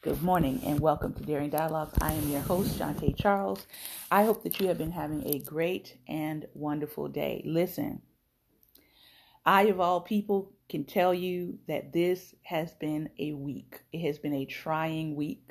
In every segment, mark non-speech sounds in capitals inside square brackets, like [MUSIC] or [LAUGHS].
Good morning and welcome to Daring Dialogues. I am your host, Shantae Charles. I hope that you have been having a great and wonderful day. Listen, I, of all people, can tell you that this has been a week. It has been a trying week.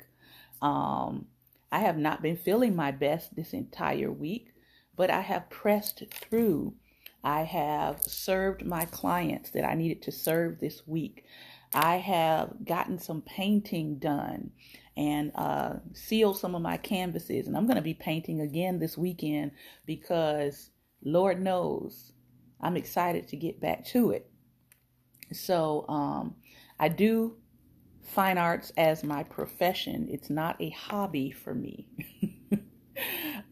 Um, I have not been feeling my best this entire week, but I have pressed through. I have served my clients that I needed to serve this week. I have gotten some painting done and uh, sealed some of my canvases. And I'm going to be painting again this weekend because Lord knows I'm excited to get back to it. So um, I do fine arts as my profession, it's not a hobby for me. [LAUGHS]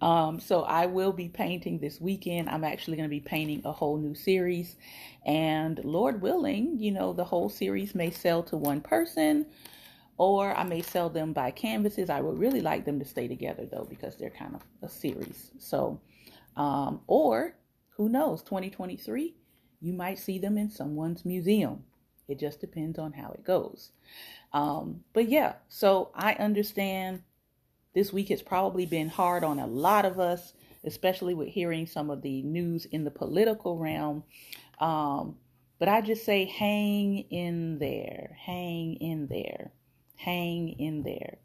Um, so I will be painting this weekend. I'm actually going to be painting a whole new series. And Lord willing, you know, the whole series may sell to one person or I may sell them by canvases. I would really like them to stay together though, because they're kind of a series. So, um, or who knows, 2023, you might see them in someone's museum. It just depends on how it goes. Um, but yeah, so I understand this week has probably been hard on a lot of us, especially with hearing some of the news in the political realm. Um, but I just say, hang in there, hang in there, hang in there,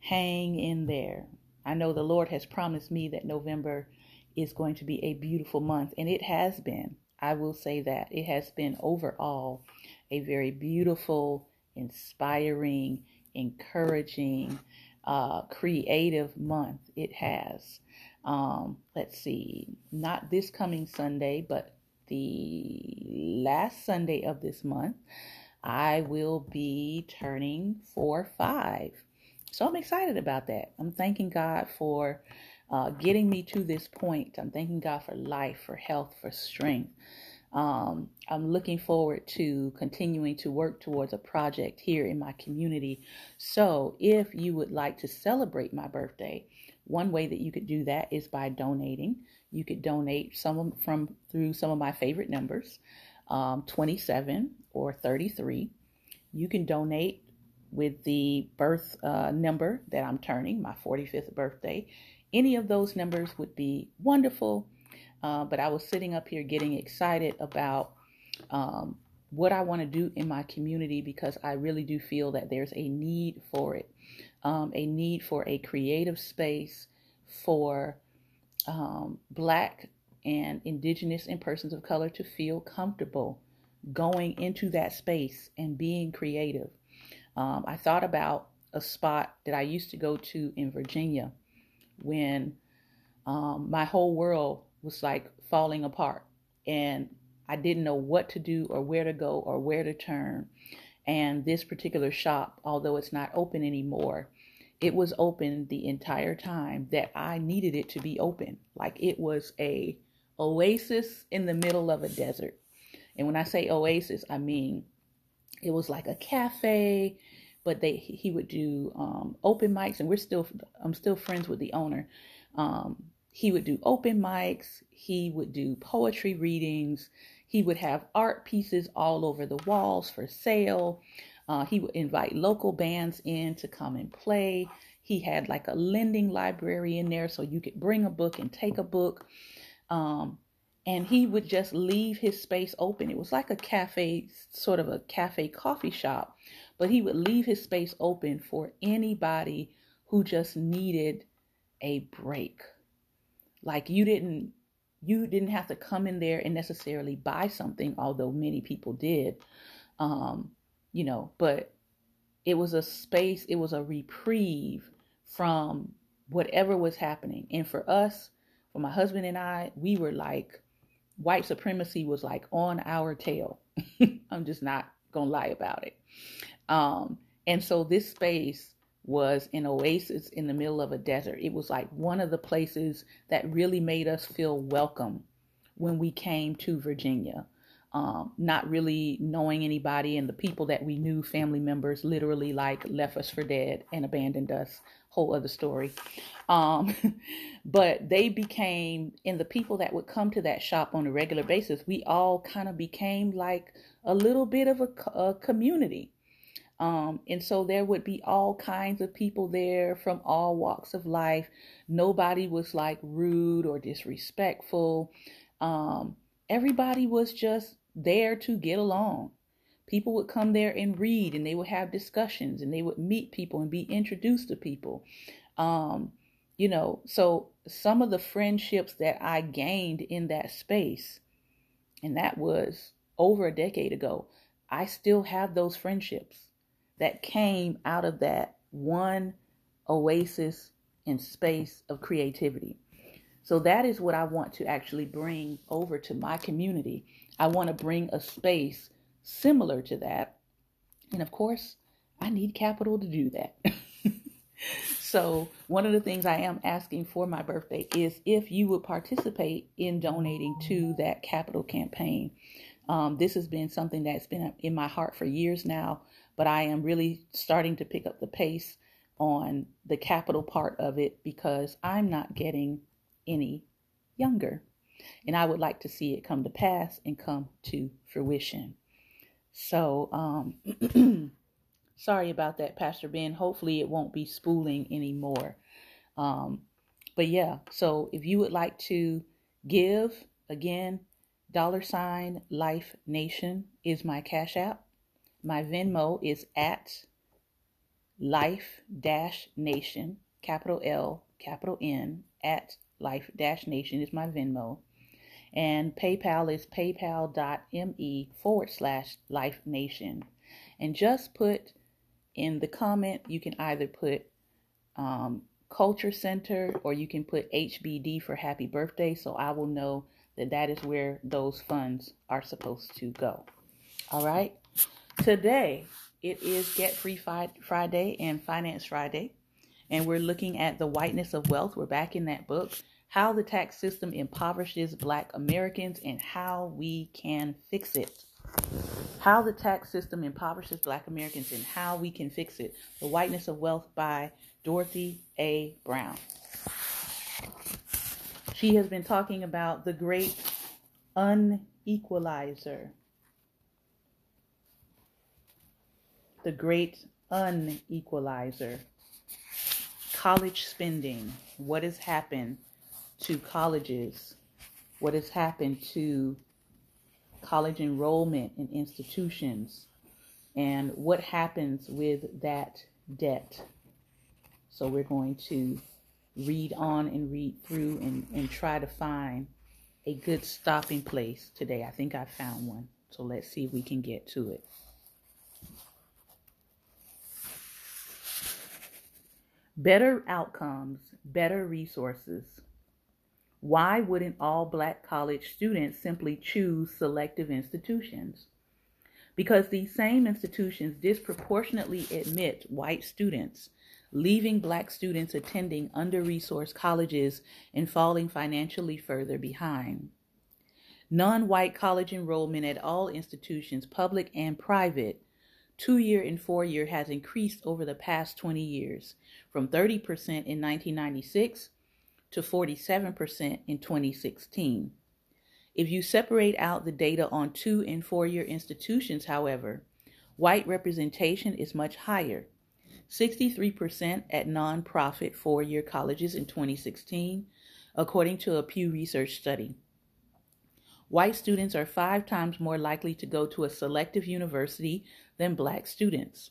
hang in there. I know the Lord has promised me that November is going to be a beautiful month, and it has been. I will say that it has been overall a very beautiful, inspiring, encouraging, uh, creative month it has. Um, let's see, not this coming Sunday, but the last Sunday of this month, I will be turning four five. So I'm excited about that. I'm thanking God for uh, getting me to this point. I'm thanking God for life, for health, for strength. Um, I'm looking forward to continuing to work towards a project here in my community. So, if you would like to celebrate my birthday, one way that you could do that is by donating. You could donate some from through some of my favorite numbers, um, 27 or 33. You can donate with the birth uh, number that I'm turning, my 45th birthday. Any of those numbers would be wonderful. Uh, but I was sitting up here getting excited about um, what I want to do in my community because I really do feel that there's a need for it, um, a need for a creative space for um, Black and Indigenous and persons of color to feel comfortable going into that space and being creative. Um, I thought about a spot that I used to go to in Virginia when um, my whole world was like falling apart and I didn't know what to do or where to go or where to turn. And this particular shop, although it's not open anymore, it was open the entire time that I needed it to be open. Like it was a oasis in the middle of a desert. And when I say oasis, I mean it was like a cafe, but they he would do um, open mics, and we're still I'm still friends with the owner. Um, he would do open mics, he would do poetry readings, he would have art pieces all over the walls for sale. Uh, he would invite local bands in to come and play. He had like a lending library in there so you could bring a book and take a book. Um, and he would just leave his space open. It was like a cafe, sort of a cafe coffee shop, but he would leave his space open for anybody who just needed a break like you didn't you didn't have to come in there and necessarily buy something, although many people did. Um, you know, but it was a space, it was a reprieve from whatever was happening. And for us, for my husband and I, we were like white supremacy was like on our tail. [LAUGHS] I'm just not gonna lie about it. Um, and so this space was an oasis in the middle of a desert. It was like one of the places that really made us feel welcome when we came to Virginia. Um, not really knowing anybody, and the people that we knew, family members, literally like left us for dead and abandoned us. Whole other story. Um, [LAUGHS] but they became, and the people that would come to that shop on a regular basis, we all kind of became like a little bit of a, a community Um, and so there would be all kinds of people there from all walks of life. Nobody was like rude or disrespectful. Um, everybody was just there to get along. People would come there and read, and they would have discussions, and they would meet people and be introduced to people. Um, you know, so some of the friendships that I gained in that space, and that was over a decade ago, I still have those friendships that came out of that one oasis and space of creativity. So that is what I want to actually bring over to my community. I want to bring a space similar to that. And of course, I need capital to do that. [LAUGHS] so, one of the things I am asking for my birthday is if you would participate in donating to that capital campaign. Um, this has been something that's been in my heart for years now, but I am really starting to pick up the pace on the capital part of it because I'm not getting any younger. And I would like to see it come to pass and come to fruition. So, um, [CLEARS THROAT] sorry about that, Pastor Ben. Hopefully, it won't be spooling anymore. Um, but yeah, so if you would like to give, again, dollar sign Life Nation is my Cash App. My Venmo is at Life Dash Nation, capital L, capital N, at Life Dash Nation is my Venmo. And PayPal is paypal.me forward slash Life Nation. And just put in the comment, you can either put um, Culture Center or you can put HBD for Happy Birthday. So I will know that that is where those funds are supposed to go. All right. Today, it is Get Free Friday and Finance Friday and we're looking at the whiteness of wealth. We're back in that book, How the Tax System Impoverishes Black Americans and How We Can Fix It. How the Tax System Impoverishes Black Americans and How We Can Fix It. The Whiteness of Wealth by Dorothy A. Brown. She has been talking about the great unequalizer. The great unequalizer college spending, what has happened to colleges, what has happened to college enrollment in institutions, and what happens with that debt. So we're going to read on and read through and, and try to find a good stopping place today. I think I found one. So let's see if we can get to it. Better outcomes, better resources. Why wouldn't all black college students simply choose selective institutions? Because these same institutions disproportionately admit white students, leaving black students attending under resourced colleges and falling financially further behind. Non white college enrollment at all institutions, public and private, two year and four year has increased over the past 20 years from 30% in 1996 to 47% in 2016. If you separate out the data on two and four year institutions, however, white representation is much higher 63% at nonprofit four year colleges in 2016, according to a Pew Research study. White students are five times more likely to go to a selective university than black students.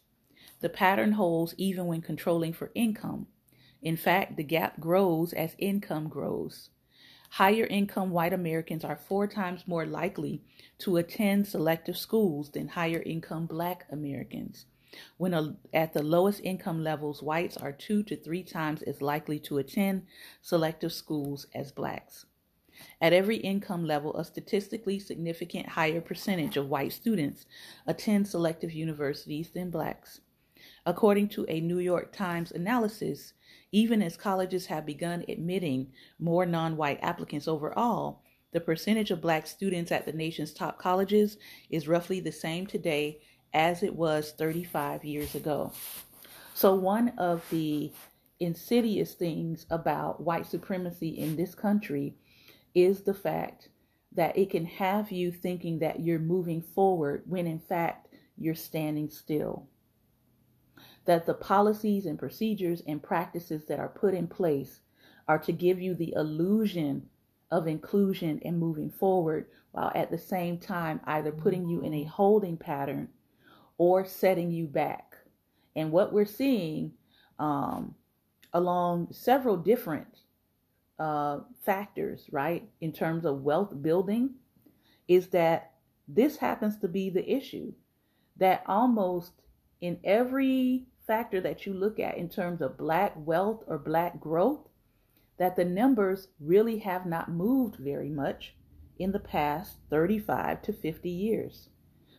The pattern holds even when controlling for income. In fact, the gap grows as income grows. Higher income white Americans are four times more likely to attend selective schools than higher income black Americans. When a, at the lowest income levels, whites are two to three times as likely to attend selective schools as blacks. At every income level, a statistically significant higher percentage of white students attend selective universities than blacks. According to a New York Times analysis, even as colleges have begun admitting more non white applicants overall, the percentage of black students at the nation's top colleges is roughly the same today as it was 35 years ago. So, one of the insidious things about white supremacy in this country is the fact that it can have you thinking that you're moving forward when in fact you're standing still. that the policies and procedures and practices that are put in place are to give you the illusion of inclusion and moving forward while at the same time either putting you in a holding pattern or setting you back. And what we're seeing um, along several different uh, factors, right, in terms of wealth building, is that this happens to be the issue. That almost in every factor that you look at in terms of black wealth or black growth, that the numbers really have not moved very much in the past 35 to 50 years.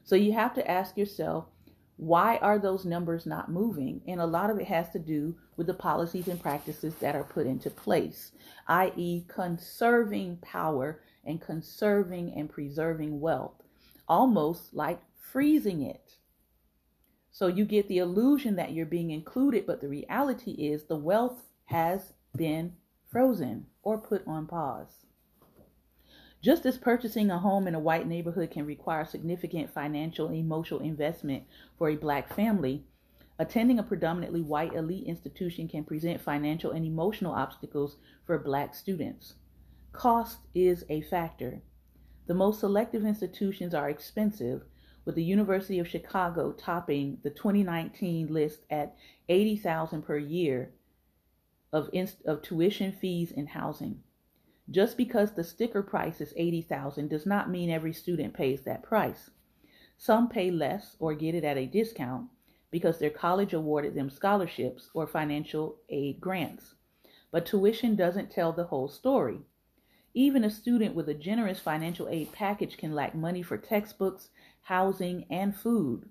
So you have to ask yourself, why are those numbers not moving? And a lot of it has to do with the policies and practices that are put into place, i.e., conserving power and conserving and preserving wealth, almost like freezing it. So you get the illusion that you're being included, but the reality is the wealth has been frozen or put on pause. Just as purchasing a home in a white neighborhood can require significant financial and emotional investment for a black family, attending a predominantly white elite institution can present financial and emotional obstacles for black students. Cost is a factor. The most selective institutions are expensive, with the University of Chicago topping the 2019 list at 80,000 per year of, inst- of tuition fees and housing. Just because the sticker price is 80,000 does not mean every student pays that price. Some pay less or get it at a discount because their college awarded them scholarships or financial aid grants. But tuition doesn't tell the whole story. Even a student with a generous financial aid package can lack money for textbooks, housing, and food.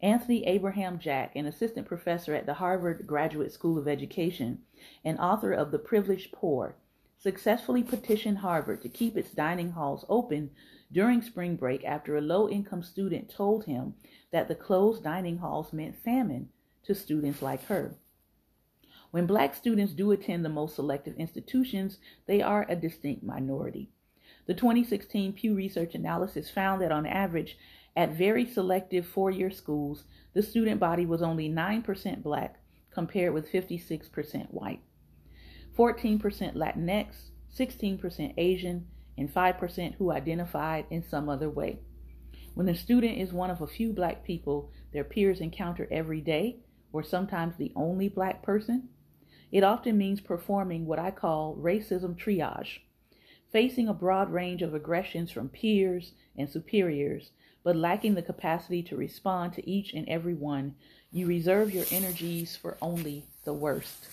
Anthony Abraham Jack, an assistant professor at the Harvard Graduate School of Education and author of The Privileged Poor, successfully petitioned Harvard to keep its dining halls open during spring break after a low income student told him that the closed dining halls meant famine to students like her. When black students do attend the most selective institutions, they are a distinct minority. The 2016 Pew Research analysis found that on average, at very selective four year schools, the student body was only 9% black compared with 56% white. 14% Latinx, 16% Asian, and 5% who identified in some other way. When a student is one of a few black people their peers encounter every day, or sometimes the only black person, it often means performing what I call racism triage, facing a broad range of aggressions from peers and superiors but lacking the capacity to respond to each and every one, you reserve your energies for only the worst.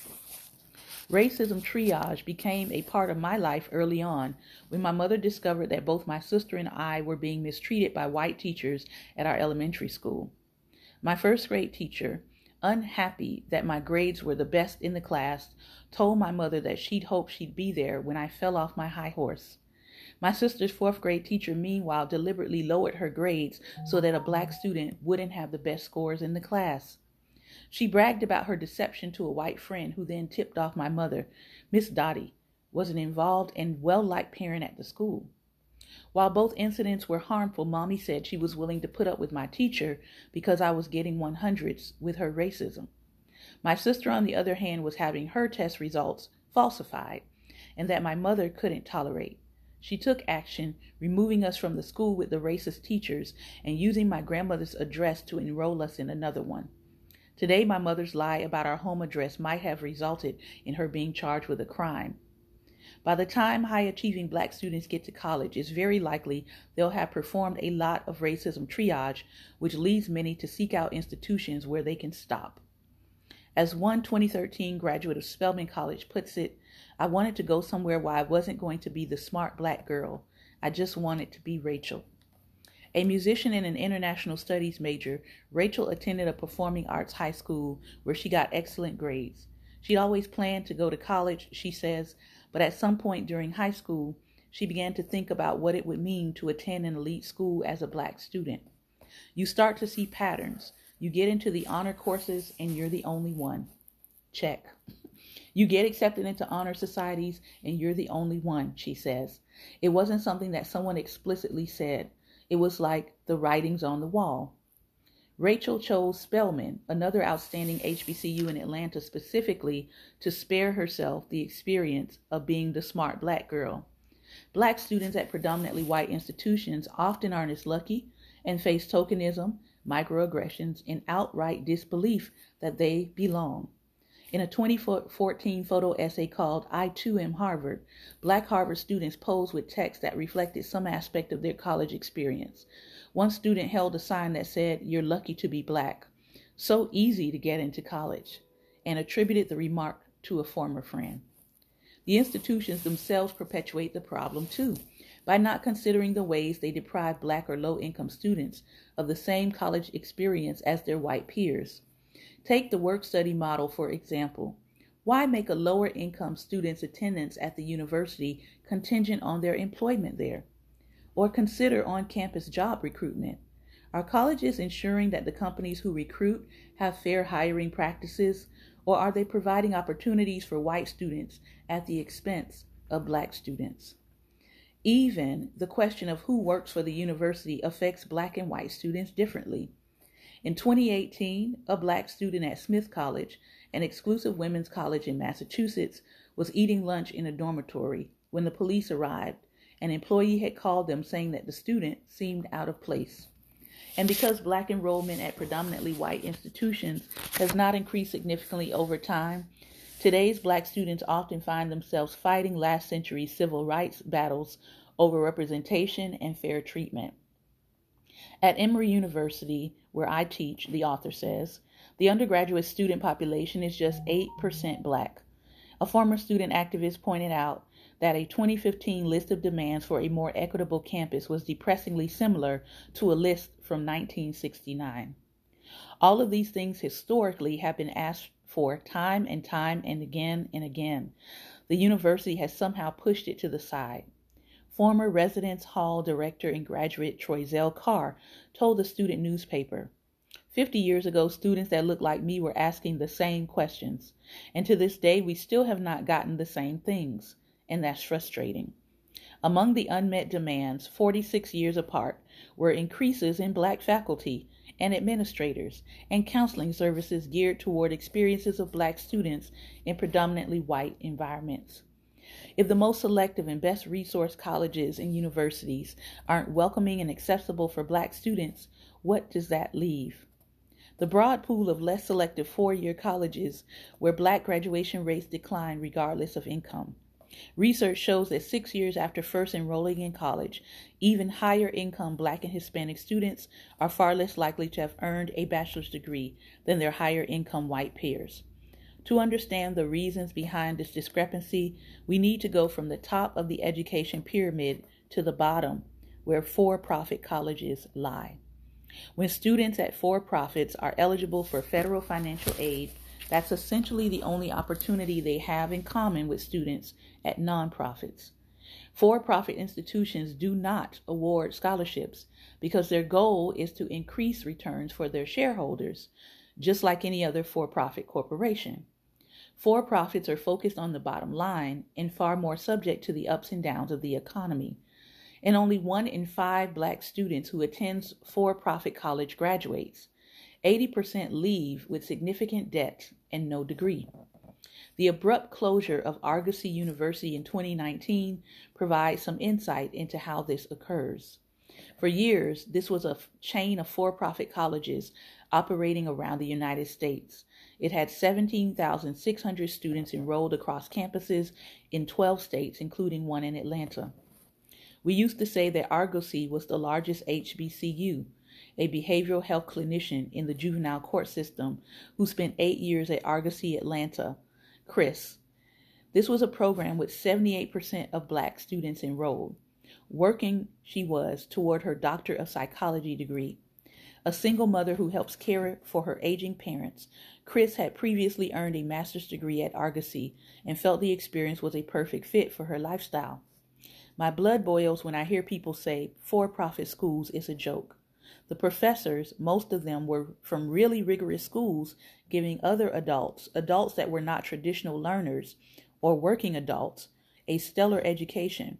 Racism triage became a part of my life early on when my mother discovered that both my sister and I were being mistreated by white teachers at our elementary school. My first grade teacher, unhappy that my grades were the best in the class, told my mother that she'd hoped she'd be there when I fell off my high horse. My sister's fourth grade teacher, meanwhile, deliberately lowered her grades so that a black student wouldn't have the best scores in the class. She bragged about her deception to a white friend who then tipped off my mother. Miss Dottie was an involved and well liked parent at the school. While both incidents were harmful, Mommy said she was willing to put up with my teacher because I was getting 100s with her racism. My sister, on the other hand, was having her test results falsified, and that my mother couldn't tolerate. She took action, removing us from the school with the racist teachers and using my grandmother's address to enroll us in another one. Today, my mother's lie about our home address might have resulted in her being charged with a crime. By the time high achieving black students get to college, it's very likely they'll have performed a lot of racism triage, which leads many to seek out institutions where they can stop. As one 2013 graduate of Spelman College puts it, I wanted to go somewhere where I wasn't going to be the smart black girl. I just wanted to be Rachel. A musician and an international studies major, Rachel attended a performing arts high school where she got excellent grades. She'd always planned to go to college, she says, but at some point during high school, she began to think about what it would mean to attend an elite school as a black student. You start to see patterns. You get into the honor courses and you're the only one. Check. You get accepted into honor societies and you're the only one, she says. It wasn't something that someone explicitly said. It was like the writings on the wall. Rachel chose Spelman, another outstanding HBCU in Atlanta, specifically to spare herself the experience of being the smart black girl. Black students at predominantly white institutions often aren't as lucky and face tokenism, microaggressions, and outright disbelief that they belong. In a 2014 photo essay called I Too Am Harvard, black Harvard students posed with texts that reflected some aspect of their college experience. One student held a sign that said, You're lucky to be black. So easy to get into college, and attributed the remark to a former friend. The institutions themselves perpetuate the problem too by not considering the ways they deprive black or low income students of the same college experience as their white peers. Take the work study model, for example. Why make a lower income student's attendance at the university contingent on their employment there? Or consider on campus job recruitment. Are colleges ensuring that the companies who recruit have fair hiring practices, or are they providing opportunities for white students at the expense of black students? Even the question of who works for the university affects black and white students differently. In 2018, a black student at Smith College, an exclusive women's college in Massachusetts, was eating lunch in a dormitory when the police arrived. An employee had called them saying that the student seemed out of place. And because black enrollment at predominantly white institutions has not increased significantly over time, today's black students often find themselves fighting last century civil rights battles over representation and fair treatment. At Emory University, where I teach, the author says, the undergraduate student population is just 8% black. A former student activist pointed out that a 2015 list of demands for a more equitable campus was depressingly similar to a list from 1969. All of these things historically have been asked for time and time and again and again. The university has somehow pushed it to the side. Former Residence Hall director and graduate Troyzell Carr told the student newspaper, 50 years ago, students that looked like me were asking the same questions. And to this day, we still have not gotten the same things. And that's frustrating. Among the unmet demands, 46 years apart, were increases in black faculty and administrators and counseling services geared toward experiences of black students in predominantly white environments. If the most selective and best resource colleges and universities aren't welcoming and accessible for black students, what does that leave? The broad pool of less selective four year colleges where black graduation rates decline regardless of income. Research shows that six years after first enrolling in college, even higher income black and Hispanic students are far less likely to have earned a bachelor's degree than their higher income white peers. To understand the reasons behind this discrepancy, we need to go from the top of the education pyramid to the bottom, where for profit colleges lie. When students at for profits are eligible for federal financial aid, that's essentially the only opportunity they have in common with students at nonprofits. For profit institutions do not award scholarships because their goal is to increase returns for their shareholders, just like any other for profit corporation. For profits are focused on the bottom line and far more subject to the ups and downs of the economy. And only one in five black students who attends for profit college graduates. 80% leave with significant debt and no degree. The abrupt closure of Argosy University in 2019 provides some insight into how this occurs. For years, this was a chain of for profit colleges operating around the United States. It had 17,600 students enrolled across campuses in 12 states, including one in Atlanta. We used to say that Argosy was the largest HBCU, a behavioral health clinician in the juvenile court system who spent eight years at Argosy Atlanta, Chris. This was a program with 78% of black students enrolled. Working, she was toward her Doctor of Psychology degree. A single mother who helps care for her aging parents, Chris had previously earned a master's degree at Argosy and felt the experience was a perfect fit for her lifestyle. My blood boils when I hear people say for profit schools is a joke. The professors, most of them were from really rigorous schools, giving other adults, adults that were not traditional learners or working adults, a stellar education.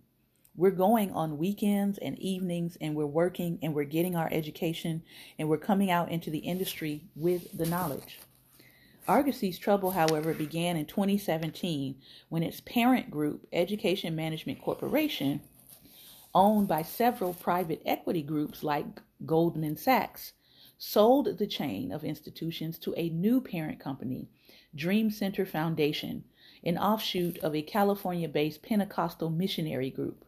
We're going on weekends and evenings and we're working and we're getting our education and we're coming out into the industry with the knowledge. Argosy's trouble, however, began in 2017 when its parent group, Education Management Corporation, owned by several private equity groups like Goldman Sachs, sold the chain of institutions to a new parent company, Dream Center Foundation, an offshoot of a California based Pentecostal missionary group.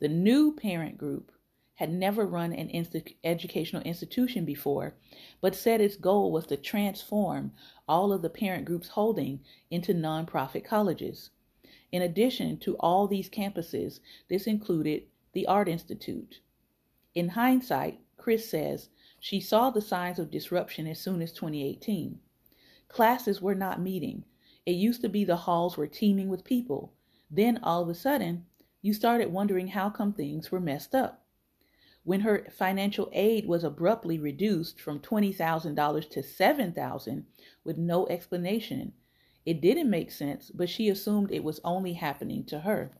The new parent group had never run an inst- educational institution before, but said its goal was to transform all of the parent group's holding into nonprofit colleges. In addition to all these campuses, this included the Art Institute. In hindsight, Chris says she saw the signs of disruption as soon as 2018. Classes were not meeting. It used to be the halls were teeming with people. Then all of a sudden, you started wondering how come things were messed up. When her financial aid was abruptly reduced from $20,000 to $7,000 with no explanation, it didn't make sense, but she assumed it was only happening to her.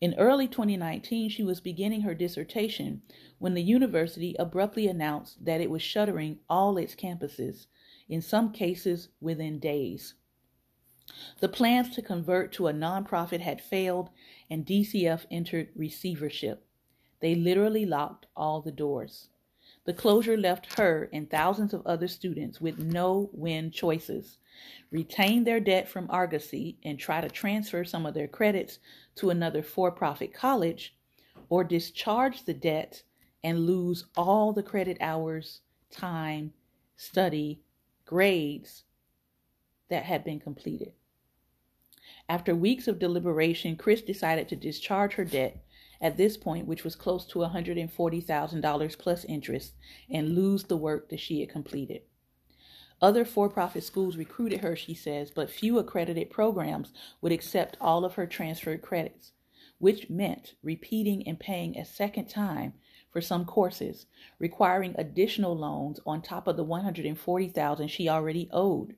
In early 2019, she was beginning her dissertation when the university abruptly announced that it was shuttering all its campuses, in some cases within days. The plans to convert to a nonprofit had failed, and DCF entered receivership. They literally locked all the doors. The closure left her and thousands of other students with no win choices retain their debt from Argosy and try to transfer some of their credits to another for profit college, or discharge the debt and lose all the credit hours, time, study, grades that had been completed. After weeks of deliberation, Chris decided to discharge her debt at this point, which was close to $140,000 plus interest, and lose the work that she had completed. Other for profit schools recruited her, she says, but few accredited programs would accept all of her transferred credits, which meant repeating and paying a second time for some courses, requiring additional loans on top of the 140,000 she already owed.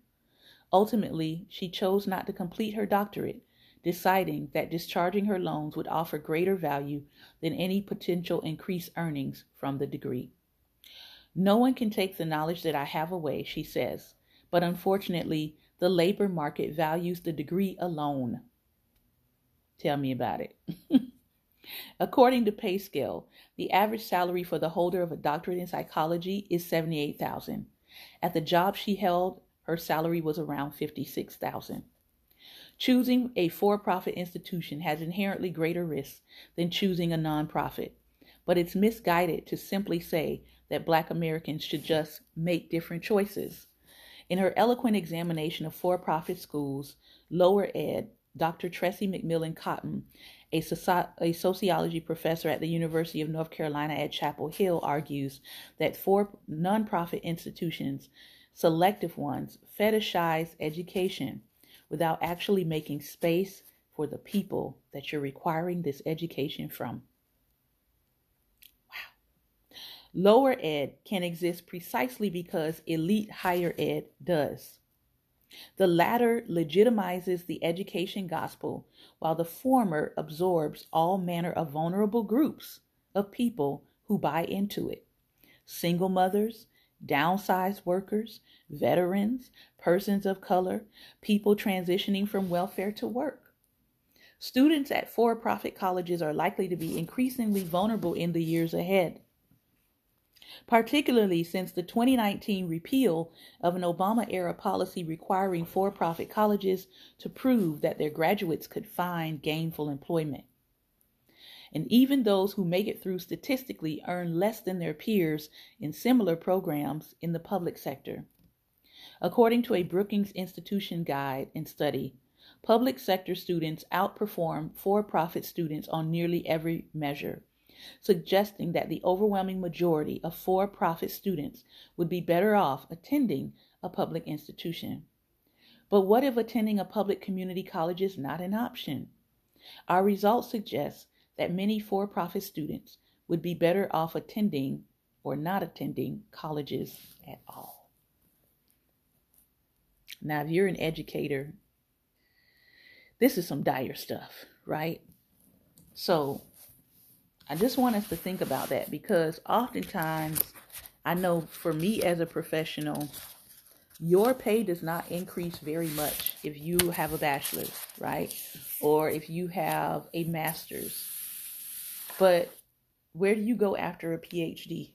Ultimately, she chose not to complete her doctorate, deciding that discharging her loans would offer greater value than any potential increased earnings from the degree. No one can take the knowledge that I have away, she says, but unfortunately, the labor market values the degree alone. Tell me about it. [LAUGHS] According to PayScale, the average salary for the holder of a doctorate in psychology is 78,000. At the job she held her salary was around 56,000. Choosing a for-profit institution has inherently greater risks than choosing a nonprofit, but it's misguided to simply say that black Americans should just make different choices. In her eloquent examination of for-profit schools, lower ed, Dr. Tressie McMillan Cottom, a, soci- a, sociology professor at the University of North Carolina at Chapel Hill, argues that for nonprofit institutions selective ones fetishize education without actually making space for the people that you're requiring this education from. Wow. Lower ed can exist precisely because elite higher ed does. The latter legitimizes the education gospel, while the former absorbs all manner of vulnerable groups of people who buy into it single mothers, downsized workers, veterans, persons of color, people transitioning from welfare to work. Students at for profit colleges are likely to be increasingly vulnerable in the years ahead, particularly since the 2019 repeal of an Obama era policy requiring for profit colleges to prove that their graduates could find gainful employment and even those who make it through statistically earn less than their peers in similar programs in the public sector. According to a Brookings Institution guide and study, public sector students outperform for profit students on nearly every measure, suggesting that the overwhelming majority of for profit students would be better off attending a public institution. But what if attending a public community college is not an option? Our results suggest that many for profit students would be better off attending or not attending colleges at all. Now, if you're an educator, this is some dire stuff, right? So, I just want us to think about that because oftentimes, I know for me as a professional, your pay does not increase very much if you have a bachelor's, right? Or if you have a master's. But where do you go after a PhD?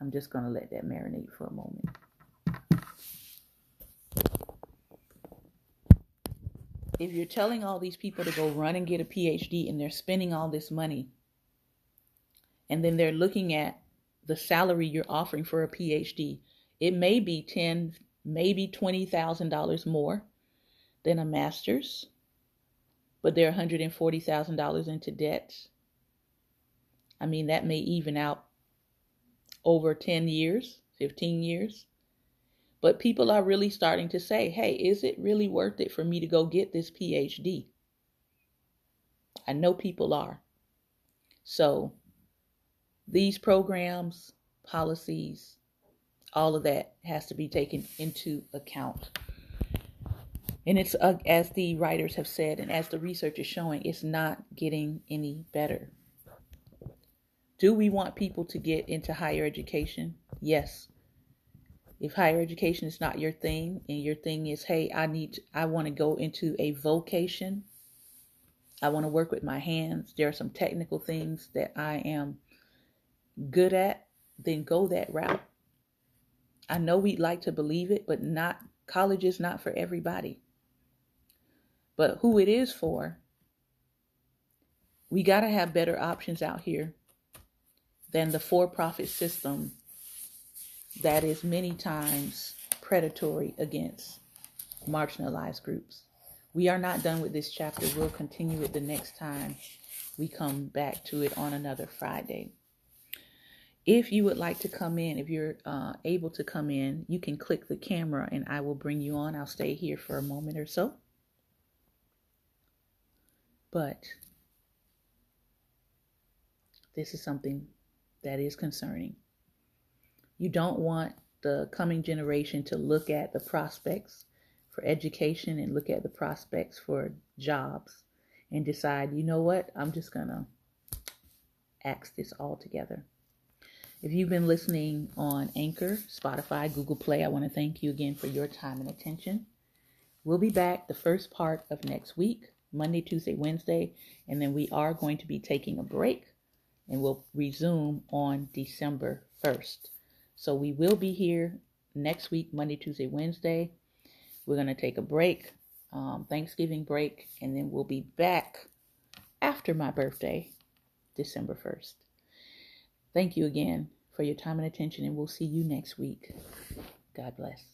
I'm just going to let that marinate for a moment. If you're telling all these people to go run and get a PhD and they're spending all this money, and then they're looking at the salary you're offering for a PhD, it may be ten, maybe twenty thousand dollars more than a master's, but they're hundred and forty thousand dollars into debt. I mean, that may even out over 10 years, 15 years. But people are really starting to say, hey, is it really worth it for me to go get this PhD? I know people are. So these programs, policies, all of that has to be taken into account. And it's, uh, as the writers have said, and as the research is showing, it's not getting any better. Do we want people to get into higher education? Yes. If higher education is not your thing and your thing is, hey, I need I want to go into a vocation. I want to work with my hands. There are some technical things that I am good at, then go that route. I know we'd like to believe it, but not college is not for everybody. But who it is for, we got to have better options out here than the for profit system that is many times predatory against marginalized groups. We are not done with this chapter. We'll continue it the next time we come back to it on another Friday. If you would like to come in, if you're uh, able to come in, you can click the camera and I will bring you on. I'll stay here for a moment or so. But this is something that is concerning. You don't want the coming generation to look at the prospects for education and look at the prospects for jobs and decide, you know what, I'm just going to axe this all together. If you've been listening on Anchor, Spotify, Google Play, I want to thank you again for your time and attention. We'll be back the first part of next week, Monday, Tuesday, Wednesday, and then we are going to be taking a break and we'll resume on December 1st. So we will be here next week, Monday, Tuesday, Wednesday. We're going to take a break, um, Thanksgiving break, and then we'll be back after my birthday, December 1st. Thank you again for your time and attention, and we'll see you next week. God bless.